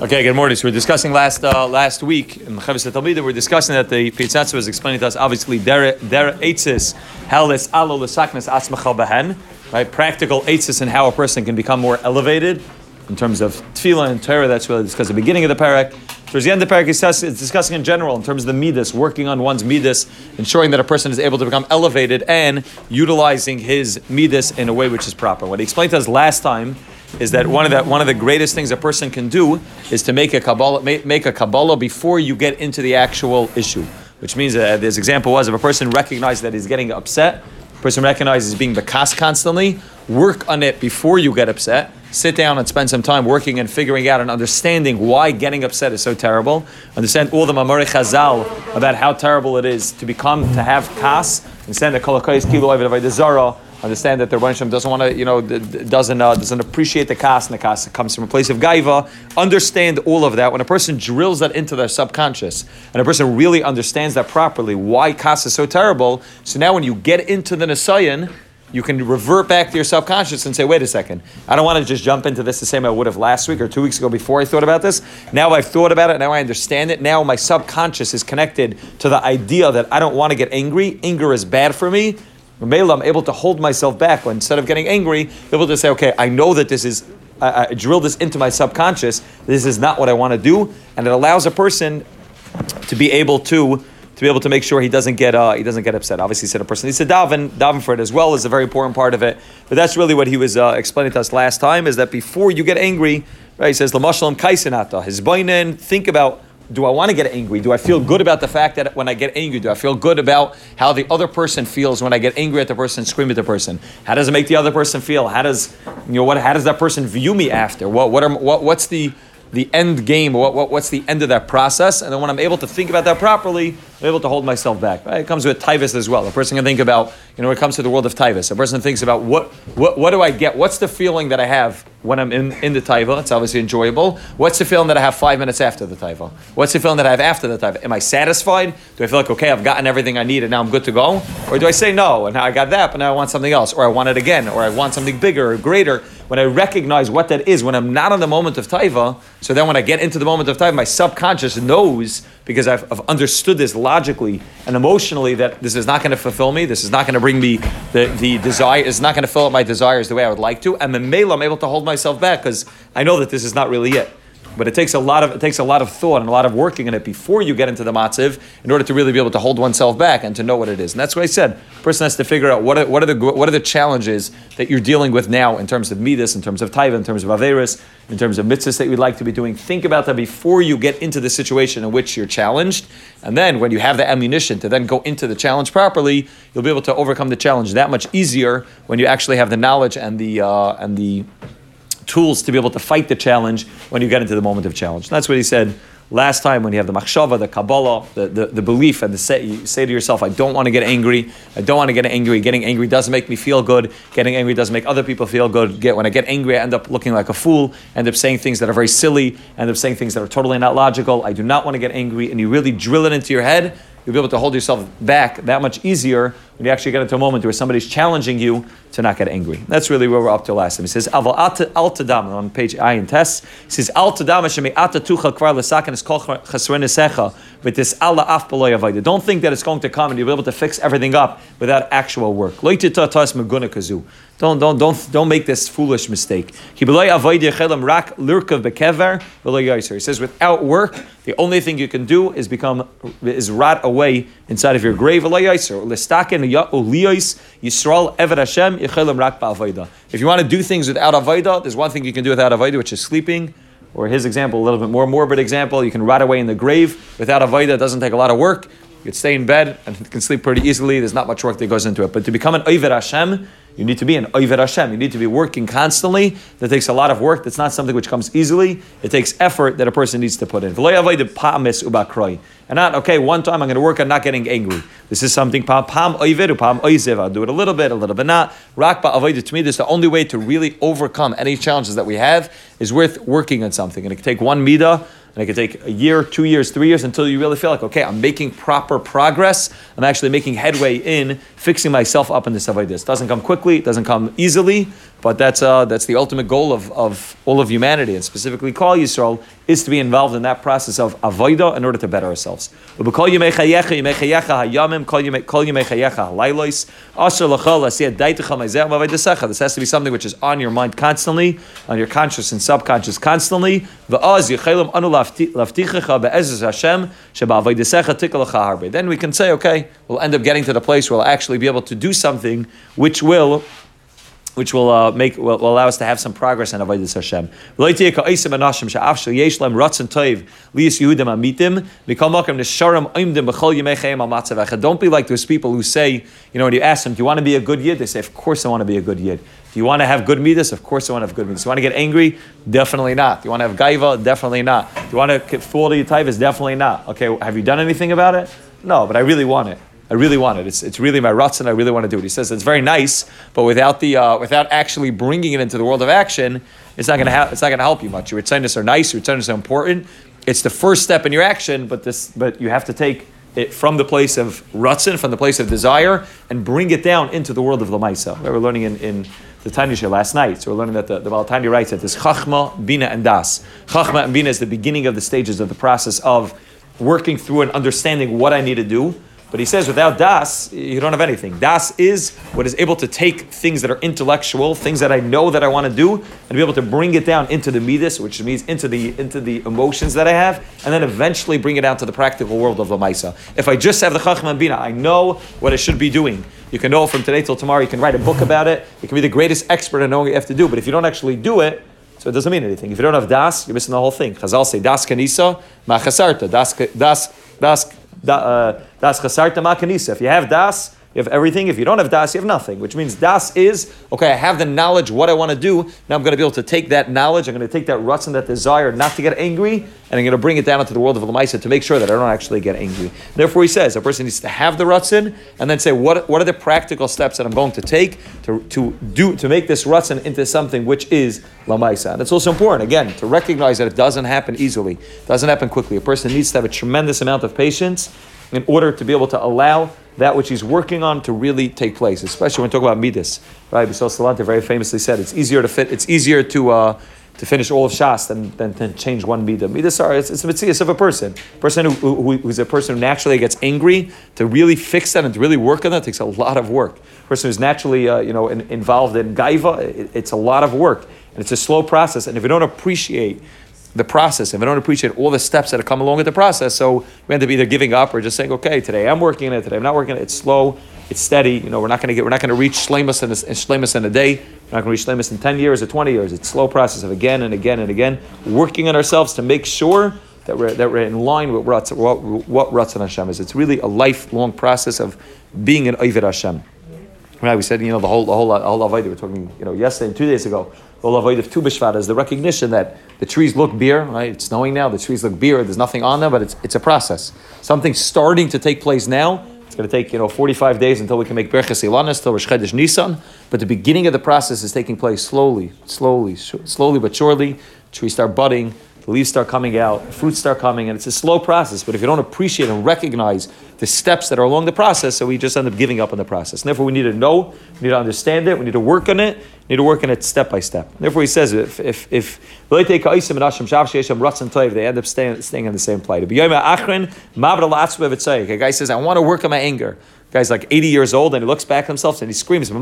Okay, good morning. So we're discussing last uh, last week in Chovos HaTalmidim. We're discussing that the Pitzatz was explaining to us obviously der der eitzis helis alo lesaknes atzmachal behen, right? Practical eitzis and how a person can become more elevated in terms of tefillah and Torah. That's really discussed at the beginning of the parak. Towards the end of the parak, it's discussing in general in terms of the midas, working on one's midas, ensuring that a person is able to become elevated and utilizing his midas in a way which is proper. What he explained to us last time is that one of the one of the greatest things a person can do is to make a kabbalah make, a kabbalah before you get into the actual issue. Which means uh, this example was if a person recognizes that he's getting upset, a person recognizes being bekas constantly, work on it before you get upset. Sit down and spend some time working and figuring out and understanding why getting upset is so terrible. Understand all the Mamari Chazal about how terrible it is to become to have kas. Understand the kolakais kilo of understand that the Rebbeinu doesn't want to, you know, doesn't uh, doesn't appreciate the kas, and the kas comes from a place of gaiva. Understand all of that. When a person drills that into their subconscious, and a person really understands that properly, why kas is so terrible. So now, when you get into the Nisayan, you can revert back to your subconscious and say, wait a second, I don't want to just jump into this the same I would have last week or two weeks ago before I thought about this. Now I've thought about it, now I understand it. Now my subconscious is connected to the idea that I don't want to get angry. Anger is bad for me. Mela, I'm able to hold myself back when instead of getting angry, able to say, okay, I know that this is, I, I drill this into my subconscious. This is not what I want to do, and it allows a person to be able to to be able to make sure he doesn't get uh, he doesn't get upset. Obviously, he said a person needs to daven daven for it as well is a very important part of it. But that's really what he was uh, explaining to us last time is that before you get angry, right? He says lamashlam kaisenata his bainin. Think about do I want to get angry? Do I feel good about the fact that when I get angry, do I feel good about how the other person feels when I get angry at the person, scream at the person? How does it make the other person feel? How does you know what? How does that person view me after? What what are what what's the the end game, what, what, what's the end of that process. And then when I'm able to think about that properly, I'm able to hold myself back. Right? It comes with Tivus as well. A person can think about, you know, when it comes to the world of Tivus, a person thinks about what, what, what do I get? What's the feeling that I have when I'm in, in the Taiva? It's obviously enjoyable. What's the feeling that I have five minutes after the Taiva? What's the feeling that I have after the Taiva? Am I satisfied? Do I feel like, okay, I've gotten everything I need and now I'm good to go? Or do I say no and now I got that, but now I want something else? Or I want it again? Or I want something bigger or greater? when I recognize what that is, when I'm not in the moment of taiva, so then when I get into the moment of taiva, my subconscious knows because I've, I've understood this logically and emotionally that this is not going to fulfill me, this is not going to bring me the, the desire, it's not going to fill up my desires the way I would like to, and male I'm able to hold myself back because I know that this is not really it. But it takes a lot of it takes a lot of thought and a lot of working in it before you get into the matziv in order to really be able to hold oneself back and to know what it is. And that's what I said. A person has to figure out what are, what are the what are the challenges that you're dealing with now in terms of midas, in terms of taiva, in terms of averis, in terms of mitzvahs that you'd like to be doing. Think about that before you get into the situation in which you're challenged. And then when you have the ammunition to then go into the challenge properly, you'll be able to overcome the challenge that much easier when you actually have the knowledge and the uh, and the tools to be able to fight the challenge when you get into the moment of challenge. And that's what he said last time when you have the machshava, the kabbalah, the, the, the belief, and the say, you say to yourself, I don't want to get angry. I don't want to get angry. Getting angry doesn't make me feel good. Getting angry doesn't make other people feel good. Get, when I get angry, I end up looking like a fool, end up saying things that are very silly, end up saying things that are totally not logical. I do not want to get angry. And you really drill it into your head you'll be able to hold yourself back that much easier you actually get into a moment where somebody's challenging you to not get angry. That's really where we're up to last time. He says, Al Tadam, on page I in Tess, he says, Al Tadam Shemi Ata Tuchal Kvar Lesakan is Kol Chasren with this Allah Af Don't think that it's going to come and you'll be able to fix everything up without actual work. Don't, don't, don't, don't make this foolish mistake. He says, without work, the only thing you can do is become is rot away inside of your grave. If you want to do things without avodah, there's one thing you can do without avodah, which is sleeping. Or his example, a little bit more morbid example, you can rot away in the grave without avodah. It doesn't take a lot of work. You can stay in bed and can sleep pretty easily. There's not much work that goes into it. But to become an Oiver Hashem, you need to be an Oiver Hashem. You need to be working constantly. That takes a lot of work. That's not something which comes easily. It takes effort that a person needs to put in. And not, okay, one time I'm going to work on not getting angry. This is something. I'll do it a little bit, a little bit not. Rakba avoided to me, this is the only way to really overcome any challenges that we have is worth working on something. And it can take one midah and it could take a year, two years, three years until you really feel like, okay, I'm making proper progress. I'm actually making headway in fixing myself up in this avoidance. It doesn't come quickly, it doesn't come easily, but that's uh, that's the ultimate goal of, of all of humanity, and specifically Klal Yisrael, is to be involved in that process of avodah in order to better ourselves. This has to be something which is on your mind constantly, on your conscious and subconscious constantly. Then we can say, okay, we'll end up getting to the place where we'll actually be able to do something which will which will uh, make will, will, allow us to have some progress in avodas Hashem. Don't be like those people who say, you know, when you ask them, do you want to be a good yid? They say, of course I want to be a good yid. Do you want to have good midas? Of course I want to have good midas. Do you want to get angry? Definitely not. Do you want to have gaiva? Definitely not. Do you want to fall to your tivus? Definitely not. Okay, have you done anything about it? No, but I really want it. I really want it. It's, it's really my ruts, and I really want to do it. He says it's very nice, but without the uh, without actually bringing it into the world of action, it's not going to ha- it's not going to help you much. Your returns are nice. Your returns are important. It's the first step in your action, but this but you have to take it from the place of rutzin, from the place of desire, and bring it down into the world of lamaisa. We were learning in, in the Tanya last night. So we're learning that the, the Baal HaTanya writes that this chachma, bina, and das. Chachma and bina is the beginning of the stages of the process of working through and understanding what I need to do. But he says without das, you don't have anything. Das is what is able to take things that are intellectual, things that I know that I want to do, and be able to bring it down into the midas, which means into the into the emotions that I have, and then eventually bring it down to the practical world of the Lamaisa. If I just have the Chachma and Bina, I know what I should be doing. You can know from today till tomorrow, you can write a book about it, you can be the greatest expert in knowing what you have to do, but if you don't actually do it, so it doesn't mean anything. If you don't have das, you're missing the whole thing. Chazal say das kanisa, machasarta, das das das uh, das chasarta makanisa. If you have das, you have everything. If you don't have das, you have nothing. Which means das is okay. I have the knowledge what I want to do. Now I'm going to be able to take that knowledge. I'm going to take that rutz and that desire not to get angry, and I'm going to bring it down into the world of lamaisa to make sure that I don't actually get angry. Therefore, he says a person needs to have the rutzin and then say what what are the practical steps that I'm going to take to, to do to make this rutzin into something which is lamaisa. And it's also important again to recognize that it doesn't happen easily, it doesn't happen quickly. A person needs to have a tremendous amount of patience in order to be able to allow that which he's working on to really take place, especially when we talk about midas. Right? Yisroel Salanter very famously said it's easier to fit, it's easier to uh, to finish all of Shas than, than, than change one midah. Midas are it's, it's a mitzvah of a person. Person who, who, who's a person who naturally gets angry to really fix that and to really work on that takes a lot of work. Person who's naturally uh, you know in, involved in gaiva, it, it's a lot of work and it's a slow process. And if you don't appreciate the process, if I don't appreciate all the steps that have come along with the process, so we end up either giving up or just saying, okay, today I'm working on it, today I'm not working on it. It's slow, it's steady. You know, we're not going to get, we're not going to reach shlemus in, a, in a day. We're not going to reach shlemus in ten years or twenty years. It's slow process of again and again and again working on ourselves to make sure that we're, that we're in line with what, what, what Ratzon Hashem is. It's really a lifelong process of being an Ovid Hashem. Right, we said, you know, the whole, the whole, the whole Avodah, we were talking, you know, yesterday and two days ago, Avodah of Tu B'Shvat is the recognition that the trees look bare, right? It's snowing now, the trees look bare, there's nothing on them, but it's, it's a process. Something's starting to take place now. It's going to take, you know, 45 days until we can make Berches Ilanis, till Rosh Chodesh Nisan. But the beginning of the process is taking place slowly, slowly, slowly but surely. Trees start budding, the leaves start coming out, fruits start coming, and it's a slow process. But if you don't appreciate and recognize the steps that are along the process, so we just end up giving up on the process. And therefore, we need to know, we need to understand it, we need to work on it, we need to work on it step by step. Therefore, he says if if if they end up staying, staying in the same plight. A guy says, I want to work on my anger guy's like 80 years old and he looks back at himself and he screams, eh,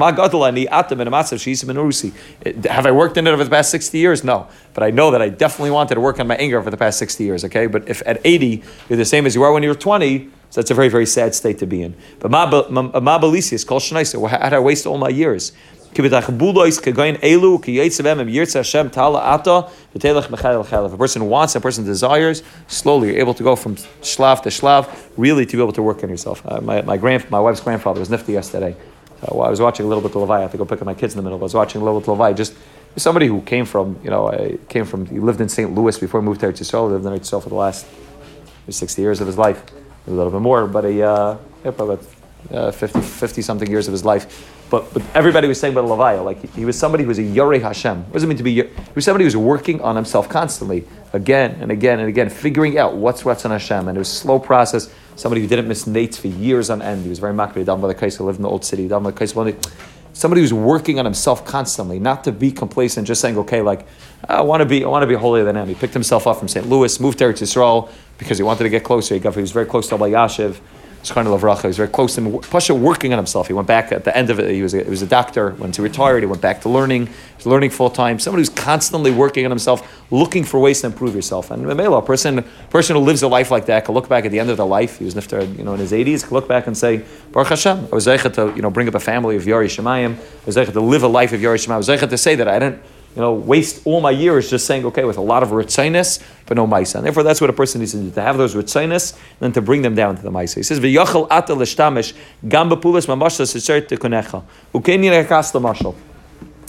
Have I worked in it over the past 60 years? No. But I know that I definitely wanted to work on my anger for the past 60 years, okay? But if at 80 you're the same as you are when you were 20, so that's a very, very sad state to be in. But my ma belisius, kol how did I waste all my years? If a person wants, a person desires, slowly you're able to go from shlav to shlav, really to be able to work on yourself. Uh, my, my, grand, my wife's grandfather was nifty yesterday. So I was watching a little bit of Levi. I have to go pick up my kids in the middle. I was watching a little bit of Levi. Just somebody who came from, you know, I came from, he lived in St. Louis before he moved to Eretz lived in Eretz for the last 60 years of his life, a little bit more, but a, uh, yeah, about uh, 50, 50 something years of his life. But, but everybody was saying about Levaya, like he, he, was somebody who was a Yoreh Hashem. What does it mean to be? He was somebody who was working on himself constantly, again and again and again, figuring out what's what's on Hashem. And it was a slow process. Somebody who didn't miss Nates for years on end. He was very makbid. Down by the Kaisa, lived in the old city. Down by the Kaisa, somebody who's working on himself constantly, not to be complacent, just saying, okay, like, I want to be, I want to be holier than him. He picked himself up from St. Louis, moved to Eretz Yisrael because he wanted to get closer. He, got, he was very close to Yashiv. Shchana Lavracha. He was very close to him. Pasha working on himself. He went back at the end of it. He was a, he was a doctor. Went to retired. He went back to learning. He learning full time. Somebody who's constantly working on himself, looking for ways to improve yourself. And a person person who lives a life like that can look back at the end of their life. He was niftar, you know, in his 80s. Can look back and say, Baruch Hashem, I was zeichet to you know bring up a family of Yari Shemayim. I was zeichet to live a life of Yari Shemayim. I was zeichet to say that I didn't you know, waste all my years just saying, okay, with a lot of ritzinus, but no maisa. And therefore, that's what a person needs to do, to have those ritzinus, and then to bring them down to the maisa. He says, v'yachal ata l'shtamish, gam b'pulas mamashla s'ser tekunecha, uken yinekas l'mashal.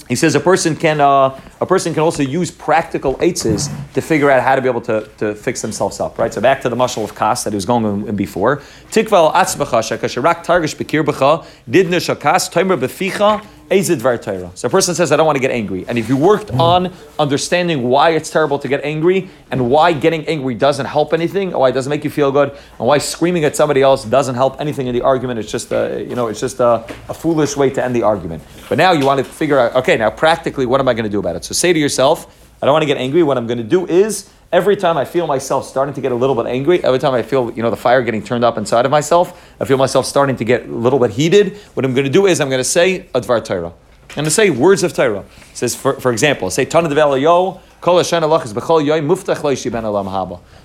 He says a person can uh, a person can also use practical eitzes to figure out how to be able to, to fix themselves up. Right. So back to the muscle of kas that he was going in before. Tikval atzbacha shakasharak targish bekir b'cha didna shakas timer beficha Ezid Torah. So a person says, I don't want to get angry. And if you worked hmm. on understanding why it's terrible to get angry and why getting angry doesn't help anything, or why it doesn't make you feel good, and why screaming at somebody else doesn't help anything in the argument, it's just a, you know, it's just a, a foolish way to end the argument. But now you want to figure out, okay, now practically, what am I going to do about it? So say to yourself, I don't want to get angry. What I'm going to do is every time I feel myself starting to get a little bit angry, every time I feel you know the fire getting turned up inside of myself, I feel myself starting to get a little bit heated. What I'm going to do is I'm going to say advar Torah. I'm going to say words of Torah. It says, for, for example, say Tanna Devei Eliyahu.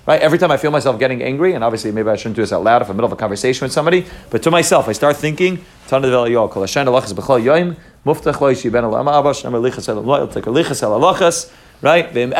Right? Every time I feel myself getting angry, and obviously maybe I shouldn't do this out loud if I'm in the middle of a conversation with somebody, but to myself, I start thinking, Right? If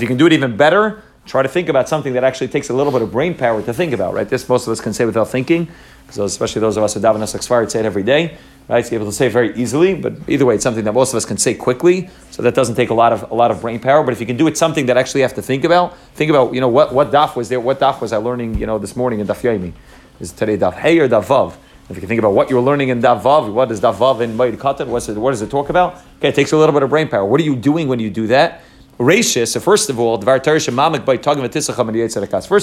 you can do it even better, try to think about something that actually takes a little bit of brain power to think about, right? This most of us can say without thinking, because especially those of us who daven us say it every day, right? You're able to say it very easily, but either way, it's something that most of us can say quickly, so that doesn't take a lot of a lot of brain power. But if you can do it, something that actually you have to think about, think about, you know, what what daf was there, what daf was I learning, you know, this morning in daf yomi? Is today daf hey or daf vav? If you can think about what you're learning in daf vav, what is daf vav in Moed Katan, what does it talk about? Okay, it takes a little bit of brain power. What are you doing when you do that? Rashis, so first of all, First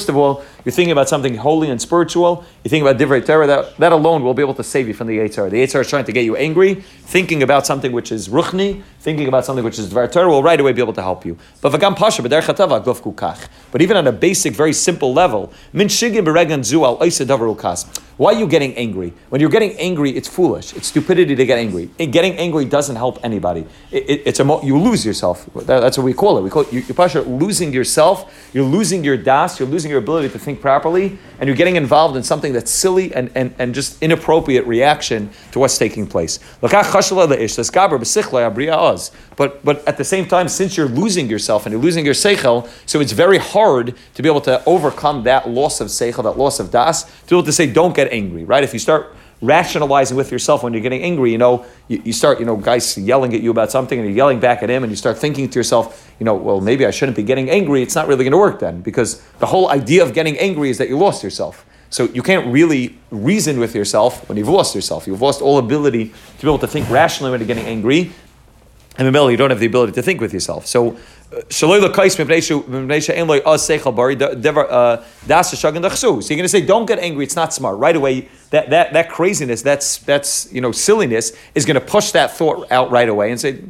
of all, you're thinking about something holy and spiritual. You think about Divrei Torah, that, that alone will be able to save you from the Yitzhar. The Yitzhar is trying to get you angry. Thinking about something which is Ruchni, thinking about something which is Dvar will right away be able to help you. But Vagam Pasha, But even on a basic, very simple level, Min Shigim Zual why are you getting angry? When you're getting angry, it's foolish. It's stupidity to get angry. getting angry doesn't help anybody. It, it, it's a you lose yourself. That, that's what we call it. We call it you, you're losing yourself. You're losing your das. You're losing your ability to think properly, and you're getting involved in something that's silly and, and, and just inappropriate reaction to what's taking place. But but at the same time, since you're losing yourself and you're losing your seichel, so it's very hard to be able to overcome that loss of seichel, that loss of das, to be able to say don't get angry, right? If you start rationalizing with yourself when you're getting angry, you know, you, you, start, you know, guys yelling at you about something and you're yelling back at him and you start thinking to yourself, you know, well, maybe I shouldn't be getting angry. It's not really going to work then because the whole idea of getting angry is that you lost yourself. So you can't really reason with yourself when you've lost yourself. You've lost all ability to be able to think rationally when you're getting angry. And in you don't have the ability to think with yourself. So uh, Hzu. so you're going to say, don't get angry. It's not smart. Right away, that, that, that craziness, that's, that's you know silliness, is going to push that thought out right away and say,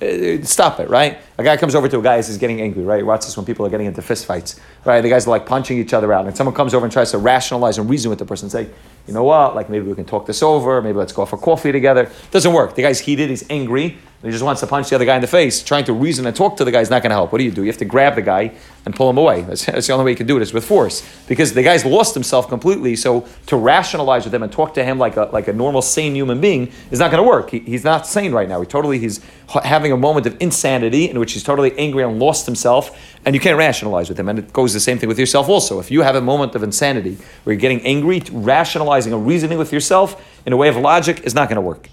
uh, stop it, right? A guy comes over to a guy who's getting angry, right? Watch this when people are getting into fistfights, right? The guys are like punching each other out, and someone comes over and tries to rationalize and reason with the person, and say, you know what? Like maybe we can talk this over. Maybe let's go for coffee together. Doesn't work. The guy's heated. He's angry. he just wants to punch the other guy in the face. Trying to reason and talk to the guy is not going to help. What do you do? You have to grab the guy and pull him away. That's, that's the only way you can do it is with force. Because the guy's lost himself completely. So to rationalize with him and talk to him like a, like a normal, sane human being is not going to work. He, he's not sane right now. He totally, he's having a moment of insanity in which he's totally angry and lost himself. And you can't rationalize with him. And it goes the same thing with yourself also. If you have a moment of insanity where you're getting angry, rationalizing or reasoning with yourself in a way of logic is not going to work.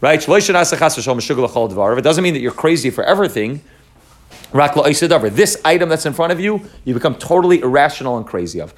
Right? It doesn't mean that you're crazy for everything. This item that's in front of you, you become totally irrational and crazy of.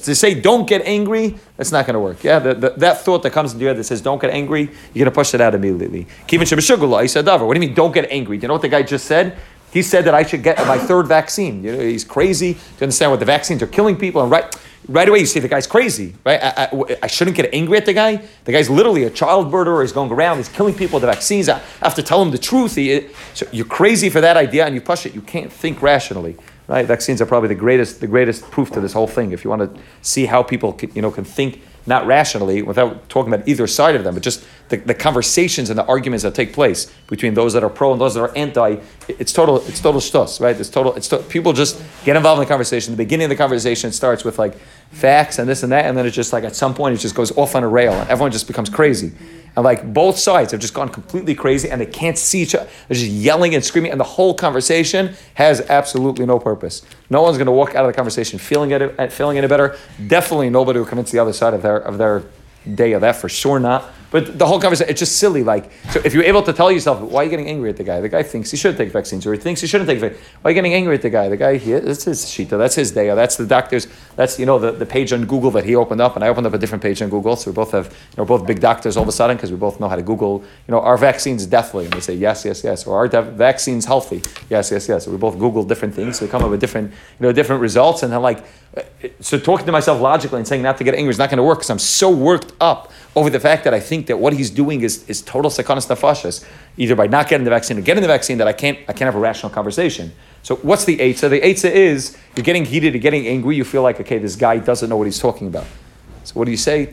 To say don't get angry, that's not going to work. Yeah, the, the, that thought that comes into your head that says don't get angry, you're going to push it out immediately. What do you mean don't get angry? Do you know what the guy just said? He said that I should get my third vaccine. You know, he's crazy. Do you understand what the vaccines are killing people? And right, right away you say the guy's crazy, right? I, I, I, shouldn't get angry at the guy. The guy's literally a child murderer. He's going around. He's killing people with the vaccines. I have to tell him the truth. He, so you're crazy for that idea, and you push it. You can't think rationally, right? Vaccines are probably the greatest, the greatest proof to this whole thing. If you want to see how people, can, you know, can think not rationally, without talking about either side of them, but just the, the conversations and the arguments that take place between those that are pro and those that are anti. It's total. It's total stuss, right? It's total. It's to, people just get involved in the conversation. The beginning of the conversation starts with like facts and this and that, and then it's just like at some point it just goes off on a rail, and everyone just becomes crazy. And like both sides have just gone completely crazy and they can't see each other. They're just yelling and screaming, and the whole conversation has absolutely no purpose. No one's to walk out of the conversation feeling it, feeling any better. Definitely nobody will convince the other side of their of their day of that for sure not. But the whole conversation, it's just silly. Like, so if you're able to tell yourself, why are you getting angry at the guy? The guy thinks he should take vaccines, or he thinks he shouldn't take vaccines. Why are you getting angry at the guy? The guy, he, that's his shita, that's his day, that's the doctor's, that's, you know, the, the page on Google that he opened up, and I opened up a different page on Google, so we both have, you know, both big doctors all of a sudden, because we both know how to Google, you know, our vaccines deathly, and we say yes, yes, yes, or our de- vaccines healthy, yes, yes, yes. So we both Google different things, so we come up with different, you know, different results, and then like, uh, so talking to myself logically and saying not to get angry is not going to work because I'm so worked up over the fact that I think that what he's doing is, is total sakanas nefashas, either by not getting the vaccine or getting the vaccine, that I can't I can't have a rational conversation. So what's the eitzah? The eitzah is you're getting heated, you're getting angry, you feel like okay, this guy doesn't know what he's talking about. So what do you say?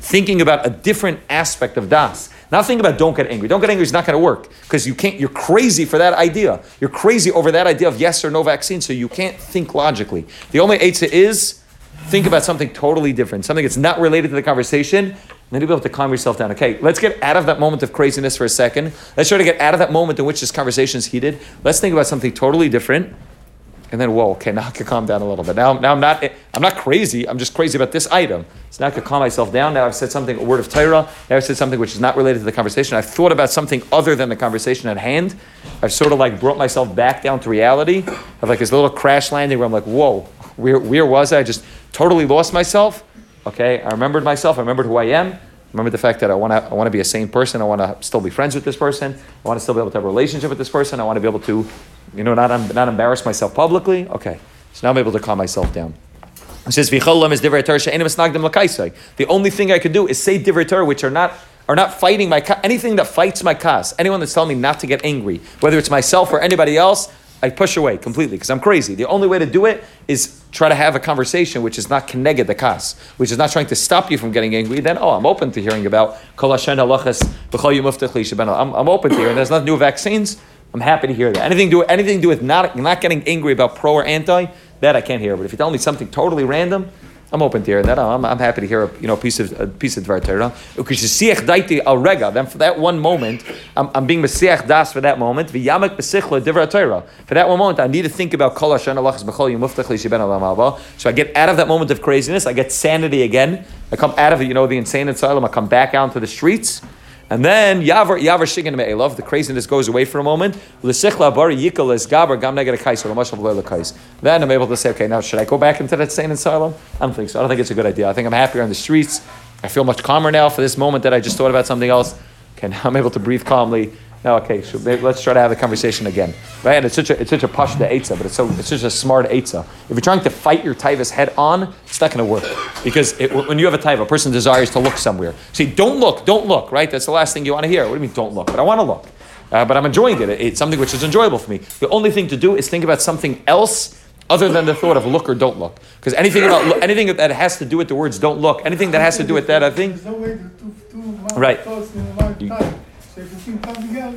Thinking about a different aspect of das. Not thinking about don't get angry. Don't get angry is not going to work because you can't. You're crazy for that idea. You're crazy over that idea of yes or no vaccine, so you can't think logically. The only eitzah is think about something totally different, something that's not related to the conversation, and then you'll be able to calm yourself down. Okay, let's get out of that moment of craziness for a second. Let's try to get out of that moment in which this conversation is heated. Let's think about something totally different. And then, whoa, okay, now I can calm down a little bit. Now, now I'm not, I'm not crazy. I'm just crazy about this item. So now I can calm myself down. Now I've said something, a word of Torah. Now I've said something which is not related to the conversation. I've thought about something other than the conversation at hand. I've sort of like brought myself back down to reality. Of like this little crash landing where I'm like, whoa, where, where was I? I just totally lost myself. Okay, I remembered myself. I remembered who I am. Remember the fact that I want to I want to be a sane person. I want to still be friends with this person. I want to still be able to have a relationship with this person. I want to be able to, you know, not, not embarrass myself publicly. Okay, so now I'm able to calm myself down. It says, The only thing I can do is say divrei which are not are not fighting my anything that fights my cause. Anyone that's telling me not to get angry, whether it's myself or anybody else, I push away completely because I'm crazy. The only way to do it is try to have a conversation which is not connected the kas, which is not trying to stop you from getting angry. Then, oh, I'm open to hearing about kol Hashem halachas I'm, I'm open to hearing. There's nothing new vaccines. I'm happy to hear that. Anything do anything to do with not not getting angry about pro or anti, that I can't hear. But if you tell me something totally random, I'm open to hearing that. I'm, I'm happy to hear a you know piece of a piece of Dvar Torah. Then for that one moment, I'm, I'm being mesiach das for that moment. V'yamek besichla Dvar Torah. For that one moment, I need to think about kol hashan alachas b'chol yimuftach So I get out of that moment of craziness. I get sanity again. I come out of you know the insane asylum. I come back out into the streets. And then Yavar Yavar Shigan Me'elov, the craziness goes away for a moment. Then I'm able to say, okay, now should I go back into that sane asylum? I don't think so. I don't think it's a good idea. I think I'm happier on the streets. I feel much calmer now for this moment that I just thought about something else. Okay, now I'm able to breathe calmly. Now, okay, so let's try to have the conversation again, right? And it's such a it's such a push to etza, but it's so it's such a smart etza. If you're trying to fight your taivas head on, it's not going to work because it, when you have a taiva, a person desires to look somewhere. See, don't look, don't look, right? That's the last thing you want to hear. What do you mean, don't look? But I want to look, uh, but I'm enjoying it. It's something which is enjoyable for me. The only thing to do is think about something else other than the thought of look or don't look. Because anything about anything that has to do with the words don't look, anything that has to do with that, I think. right. You, so if you think something else,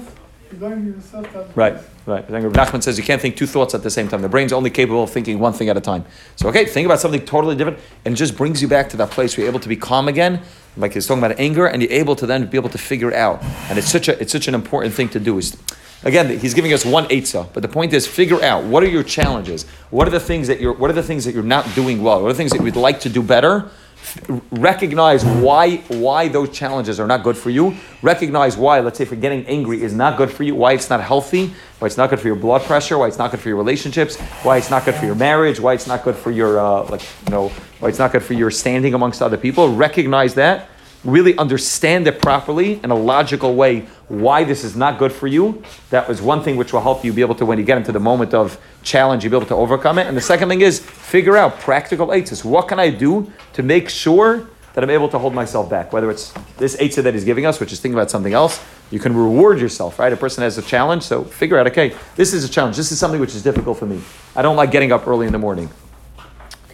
you're going to yourself Right, right. I think Nachman says you can't think two thoughts at the same time. The brain's only capable of thinking one thing at a time. So, okay, think about something totally different, and it just brings you back to that place where you're able to be calm again. Like he's talking about anger, and you're able to then be able to figure it out. And it's such a it's such an important thing to do. Is again, he's giving us one eitzah, but the point is figure out what are your challenges. What are the things that you're what are the things that you're not doing well. What are the things that you'd like to do better recognize why why those challenges are not good for you. Recognize why, let's say, for getting angry is not good for you. Why it's not healthy. Why it's not good for your blood pressure. Why it's not good for your relationships. Why it's not good for your marriage. Why it's not good for your uh, like you know. Why it's not good for your standing amongst other people. Recognize that. Really understand it properly in a logical way why this is not good for you. That was one thing which will help you be able to, when you get into the moment of challenge, you'll be able to overcome it. And the second thing is figure out practical aids. What can I do to make sure that I'm able to hold myself back? Whether it's this eitzah that he's giving us, which is thinking about something else, you can reward yourself, right? A person has a challenge, so figure out, okay, this is a challenge. This is something which is difficult for me. I don't like getting up early in the morning.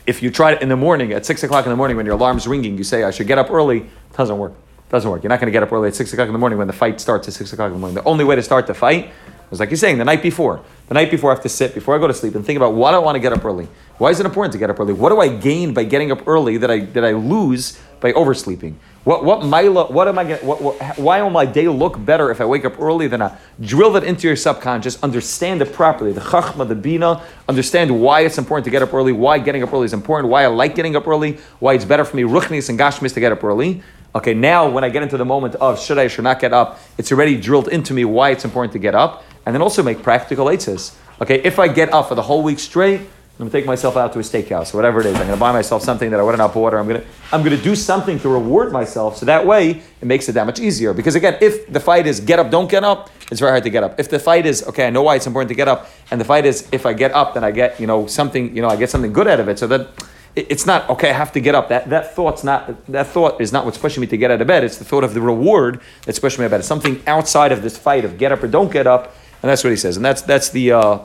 If you try it in the morning, at six o'clock in the morning when your alarm's ringing, you say, I should get up early, it doesn't work. It Doesn't work. You're not going to get up early at six o'clock in the morning when the fight starts at six o'clock in the morning. The only way to start the fight is like you're saying the night before. The night before I have to sit before I go to sleep and think about why do I want to get up early. Why is it important to get up early? What do I gain by getting up early that I that I lose by oversleeping? What what my what am I getting? What, what, why will my day look better if I wake up early than I drill that into your subconscious? Understand it properly. The chachma, the bina. Understand why it's important to get up early. Why getting up early is important. Why I like getting up early. Why it's better for me ruchnis and gashmis to get up early. Okay, now when I get into the moment of should I, should not get up, it's already drilled into me why it's important to get up, and then also make practical aitzes. Okay, if I get up for the whole week straight, I'm gonna take myself out to a steakhouse or whatever it is. I'm gonna buy myself something that I wouldn't have bought, or I'm gonna I'm gonna do something to reward myself. So that way it makes it that much easier. Because again, if the fight is get up, don't get up, it's very hard to get up. If the fight is okay, I know why it's important to get up, and the fight is if I get up, then I get you know something you know I get something good out of it. So that it's not okay. I have to get up. That that thought's not that thought is not what's pushing me to get out of bed. It's the thought of the reward that's pushing me out of bed. It's something outside of this fight of get up or don't get up, and that's what he says. And that's that's the uh,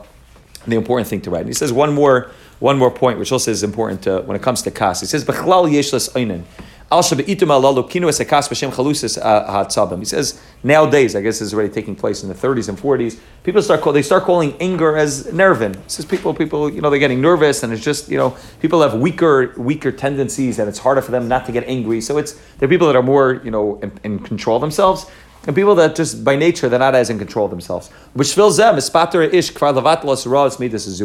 the important thing to write. And he says one more one more point, which also is important to, when it comes to kas. He says. He says nowadays, I guess this is already taking place in the 30s and 40s. People start call, they start calling anger as nervin. It says people people you know they're getting nervous and it's just you know people have weaker weaker tendencies and it's harder for them not to get angry. So it's there are people that are more you know in, in control themselves and people that just by nature they're not as in control of themselves. Which fills them is spater ish kvar levatlos midas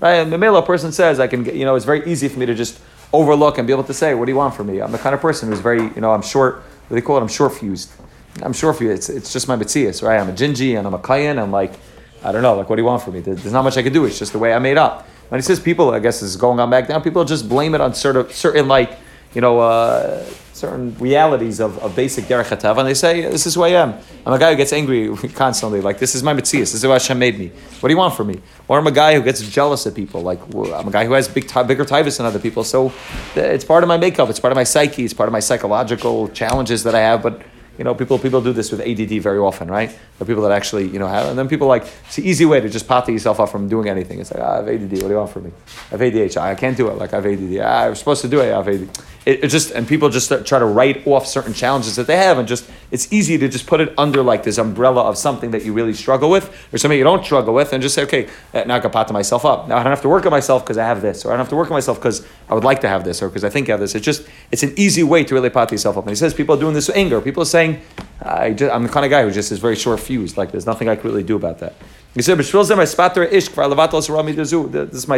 Right, and the male person says I can you know it's very easy for me to just overlook and be able to say, what do you want from me? I'm the kind of person who's very, you know, I'm short, what do they call it? I'm short fused. I'm short fused. It's, it's just my mitzias, right? I'm a gingy and I'm a kayan. I'm like, I don't know, like, what do you want from me? There's not much I can do. It's just the way I made up. When he says people, I guess, is going on back down, people just blame it on certain, certain like, you know, uh, certain realities of, of basic derech hatav, and they say, "This is who I am." I'm a guy who gets angry constantly. Like this is my mitzias. This is how Hashem made me. What do you want from me? Or I'm a guy who gets jealous of people. Like I'm a guy who has big, bigger tivus than other people. So it's part of my makeup. It's part of my psyche. It's part of my psychological challenges that I have. But you know, people people do this with ADD very often, right? The people that actually, you know, have, and then people like it's the easy way to just pata yourself up from doing anything. It's like, ah, I have ADD. What do you want from me? I have ADHD. I can't do it. Like I have ADD. Ah, I'm supposed to do it. I have ADD. It, it just and people just try to write off certain challenges that they have, and just it's easy to just put it under like this umbrella of something that you really struggle with, or something you don't struggle with, and just say, okay, eh, now I can pata myself up. Now I don't have to work on myself because I have this, or I don't have to work on myself because I would like to have this, or because I think I have this. It's just it's an easy way to really pata yourself up. And he says people are doing this with anger. People are saying. I just, I'm the kind of guy who just is very short fused. Like there's nothing I can really do about that. He said, This is my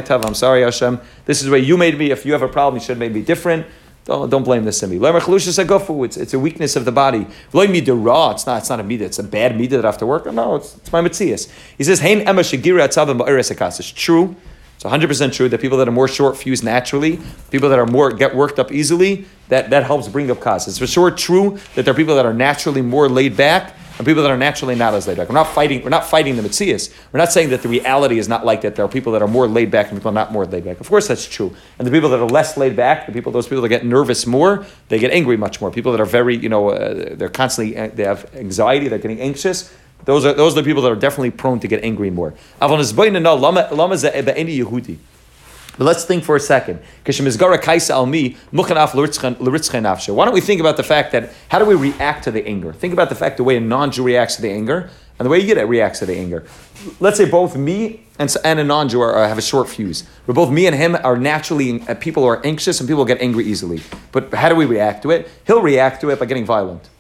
teva. I'm sorry, Hashem. This is where you made me. If you have a problem, you should have made me different. Don't, don't blame this on me. It's, it's a weakness of the body. It's not, it's not a midah. It's a bad midah that I have to work on. No, it's, it's my mitzias. He says, It's true. It's 100% true that people that are more short fused naturally, people that are more get worked up easily, that, that helps bring up costs. It's for sure true that there are people that are naturally more laid back and people that are naturally not as laid back. We're not fighting, we're not fighting the Mitzias. We're not saying that the reality is not like that. There are people that are more laid back and people are not more laid back. Of course that's true. And the people that are less laid back, the people, those people that get nervous more, they get angry much more. People that are very, you know, uh, they're constantly, uh, they have anxiety, they're getting anxious, those are those are the people that are definitely prone to get angry more. But let's think for a second. Why don't we think about the fact that how do we react to the anger? Think about the fact the way a non-Jew reacts to the anger and the way you get it reacts to the anger. Let's say both me and, and a non-Jew have a short fuse. Where both me and him are naturally uh, people who are anxious and people get angry easily. But how do we react to it? He'll react to it by getting violent.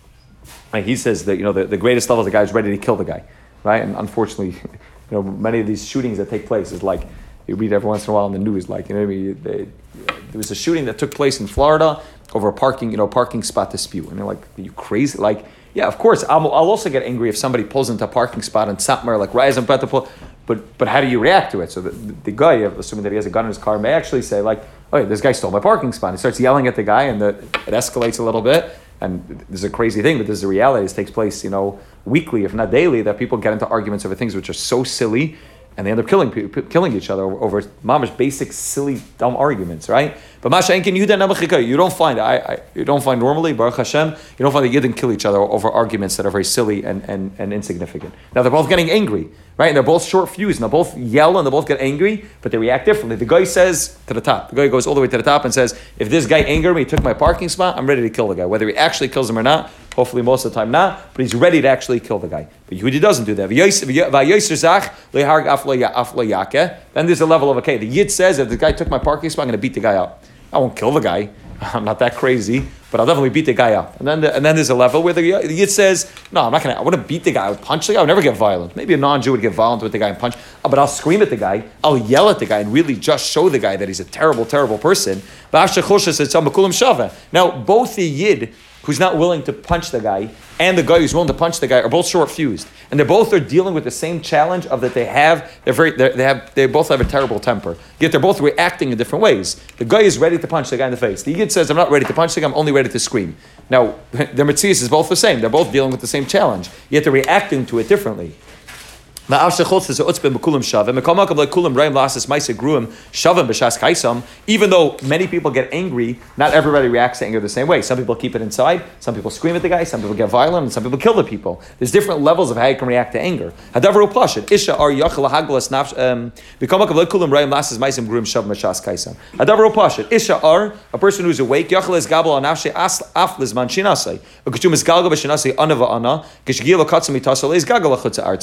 Right? He says that you know the, the greatest level is the guy who's ready to kill the guy, right? And unfortunately, you know many of these shootings that take place is like you read every once in a while in the news, like you know I mean, they, there was a shooting that took place in Florida over a parking you know parking spot dispute, and they're like, are you crazy? Like yeah, of course I'll, I'll also get angry if somebody pulls into a parking spot and somewhere like rise and pull. But but how do you react to it? So the, the guy, assuming that he has a gun in his car, may actually say like, oh, this guy stole my parking spot. He starts yelling at the guy, and the, it escalates a little bit and this is a crazy thing, but this is a reality. This takes place, you know, weekly, if not daily, that people get into arguments over things which are so silly and they end up killing killing each other over, over mamish basic silly dumb arguments, right? But Yuda you don't find I, I, you don't find normally Baruch Hashem you don't find that Yidden kill each other over arguments that are very silly and, and, and insignificant. Now they're both getting angry, right? And they're both short fused and they both yell and they both get angry, but they react differently. The guy says to the top. The guy goes all the way to the top and says, "If this guy angered me, took my parking spot, I'm ready to kill the guy. Whether he actually kills him or not, Hopefully, most of the time not, but he's ready to actually kill the guy. But Yehudi doesn't do that. Then there's a level of okay. The Yid says if the guy took my parking spot, I'm going to beat the guy up. I won't kill the guy. I'm not that crazy, but I'll definitely beat the guy up. And then, the, and then there's a level where the, the Yid says, no, I'm not going to, I wouldn't beat the guy. I would punch the guy. I would never get violent. Maybe a non-Jew would get violent with the guy and punch, oh, but I'll scream at the guy. I'll yell at the guy and really just show the guy that he's a terrible, terrible person. Now, both the Yid who's not willing to punch the guy and the guy who's willing to punch the guy are both short fused, and they both are dealing with the same challenge of that they have. They're very they're, they have they both have a terrible temper. Yet they're both reacting in different ways. The guy is ready to punch the guy in the face. The yid says, "I'm not ready to punch the guy. I'm only ready to scream." Now, their mitzvah is both the same. They're both dealing with the same challenge. Yet they're reacting to it differently. Even though many people get angry, not everybody reacts to anger the same way. Some people keep it inside, some people scream at the guy, some people get violent, and some people kill the people. There's different levels of how you can react to anger. Are Isha are um, a person who's awake. A.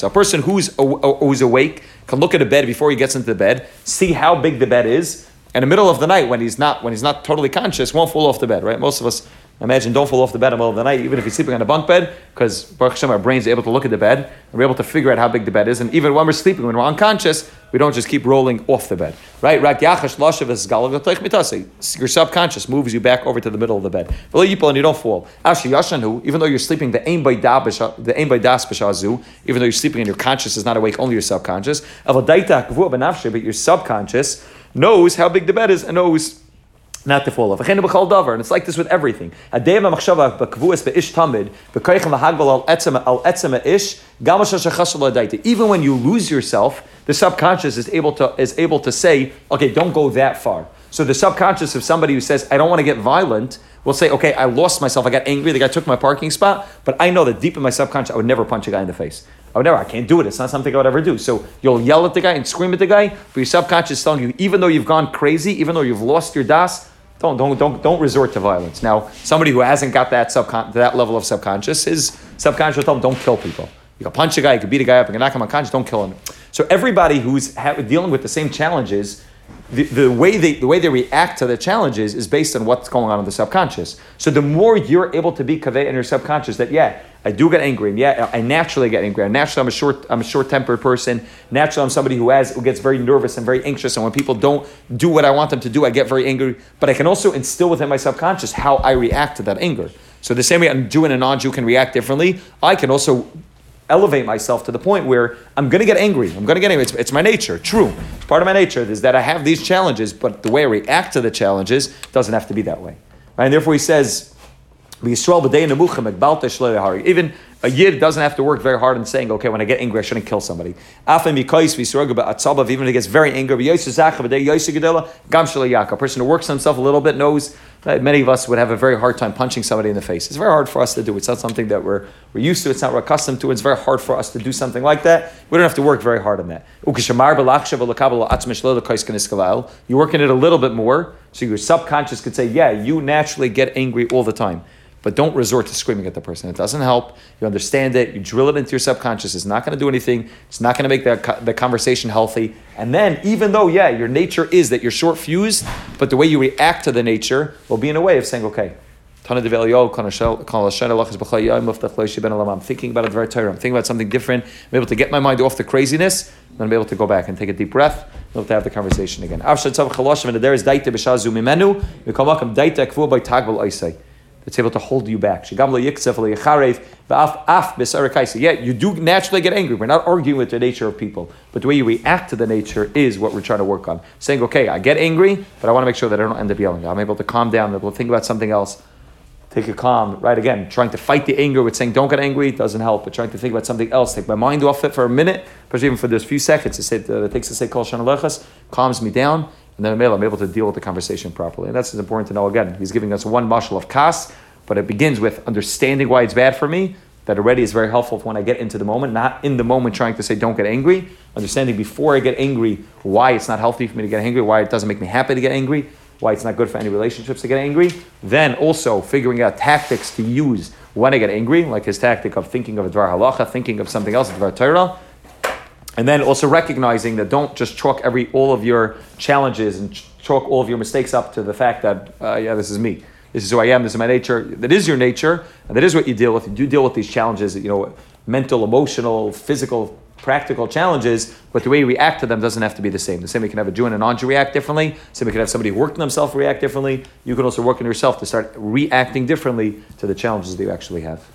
A person who's who's awake can look at a bed before he gets into the bed, see how big the bed is, in the middle of the night when he's not when he's not totally conscious, won't fall off the bed. Right? Most of us imagine don't fall off the bed in the middle of the night, even if you're sleeping on a bunk bed, because Baruch Hashem, our brains are able to look at the bed and we're able to figure out how big the bed is. And even when we're sleeping, when we're unconscious, we don't just keep rolling off the bed. Right? Your subconscious moves you back over to the middle of the bed. And you don't fall. Even though you're sleeping, the aim even though you're sleeping and your conscious is not awake, only your subconscious. But your subconscious knows how big the bed is and knows not to fall off. And it's like this with everything. Even when you lose yourself, the subconscious is able to is able to say, okay, don't go that far. So the subconscious of somebody who says, I don't want to get violent, will say, okay, I lost myself, I got angry, the guy took my parking spot, but I know that deep in my subconscious, I would never punch a guy in the face. I would never, I can't do it. It's not something I would ever do. So you'll yell at the guy and scream at the guy, but your subconscious is telling you, even though you've gone crazy, even though you've lost your das, don't, don't, don't, don't resort to violence. Now, somebody who hasn't got that, subcon- that level of subconscious, his subconscious will tell him, don't kill people. You can punch a guy, you can beat a guy up, you can knock him unconscious, don't kill him. So everybody who's ha- dealing with the same challenges, the, the, way they, the way they react to the challenges is based on what's going on in the subconscious. So the more you're able to be kaveh in your subconscious, that yeah, I do get angry, and yeah, I naturally get angry. Naturally, I'm a short, I'm a short-tempered person. Naturally, I'm somebody who has, who gets very nervous and very anxious. And when people don't do what I want them to do, I get very angry. But I can also instill within my subconscious how I react to that anger. So the same way a Jew and a non-Jew can react differently, I can also elevate myself to the point where I'm going to get angry. I'm going to get angry. It's, it's, my nature. True. It's part of my nature is that I have these challenges, but the way I react to the challenges doesn't have to be that way. Right? And therefore, he says even a yid doesn't have to work very hard in saying, okay, when I get angry, I shouldn't kill somebody. Even if he gets very angry, a person who works on himself a little bit knows that many of us would have a very hard time punching somebody in the face. It's very hard for us to do. It's not something that we're, we're used to, it's not we're accustomed to. It's very hard for us to do something like that. We don't have to work very hard on that. You work in it a little bit more, so your subconscious could say, yeah, you naturally get angry all the time but don't resort to screaming at the person. It doesn't help. You understand it. You drill it into your subconscious. It's not going to do anything. It's not going to make the, the conversation healthy. And then, even though, yeah, your nature is that you're short fused, but the way you react to the nature will be in a way of saying, okay, I'm thinking about it very tired. I'm thinking about something different. I'm able to get my mind off the craziness. And I'm able to go back and take a deep breath. I'm able to have the conversation again. That's able to hold you back. Yeah, you do naturally get angry. We're not arguing with the nature of people, but the way you react to the nature is what we're trying to work on. Saying, okay, I get angry, but I want to make sure that I don't end up yelling. I'm able to calm down, able to think about something else. take a calm, right? Again, trying to fight the anger with saying don't get angry doesn't help, but trying to think about something else, take my mind off it for a minute, especially even for those few seconds. It, takes to say kol shanalechas, calms me down, and then I'm able to deal with the conversation properly. And that's important to know. Again, he's giving us one mashal of kas, but it begins with understanding why it's bad for me. That already is very helpful when I get into the moment, not in the moment trying to say don't get angry. Understanding before I get angry why it's not healthy for me to get angry, why it doesn't make me happy to get angry, why it's not good for any relationships to get angry. Then also figuring out tactics to use when I get angry, like his tactic of thinking of a dvar halacha, thinking of something else, dvar Torah. And then also recognizing that don't just chalk every all of your challenges and chalk all of your mistakes up to the fact that uh, yeah, this is me. This is who I am. This is my nature. That is your nature, and that is what you deal with. You do deal with these challenges, you know, mental, emotional, physical, practical challenges. But the way you react to them doesn't have to be the same. The same way you can have a Jew and a non-Jew react differently. Same way you can have somebody on themselves react differently. You can also work on yourself to start reacting differently to the challenges that you actually have.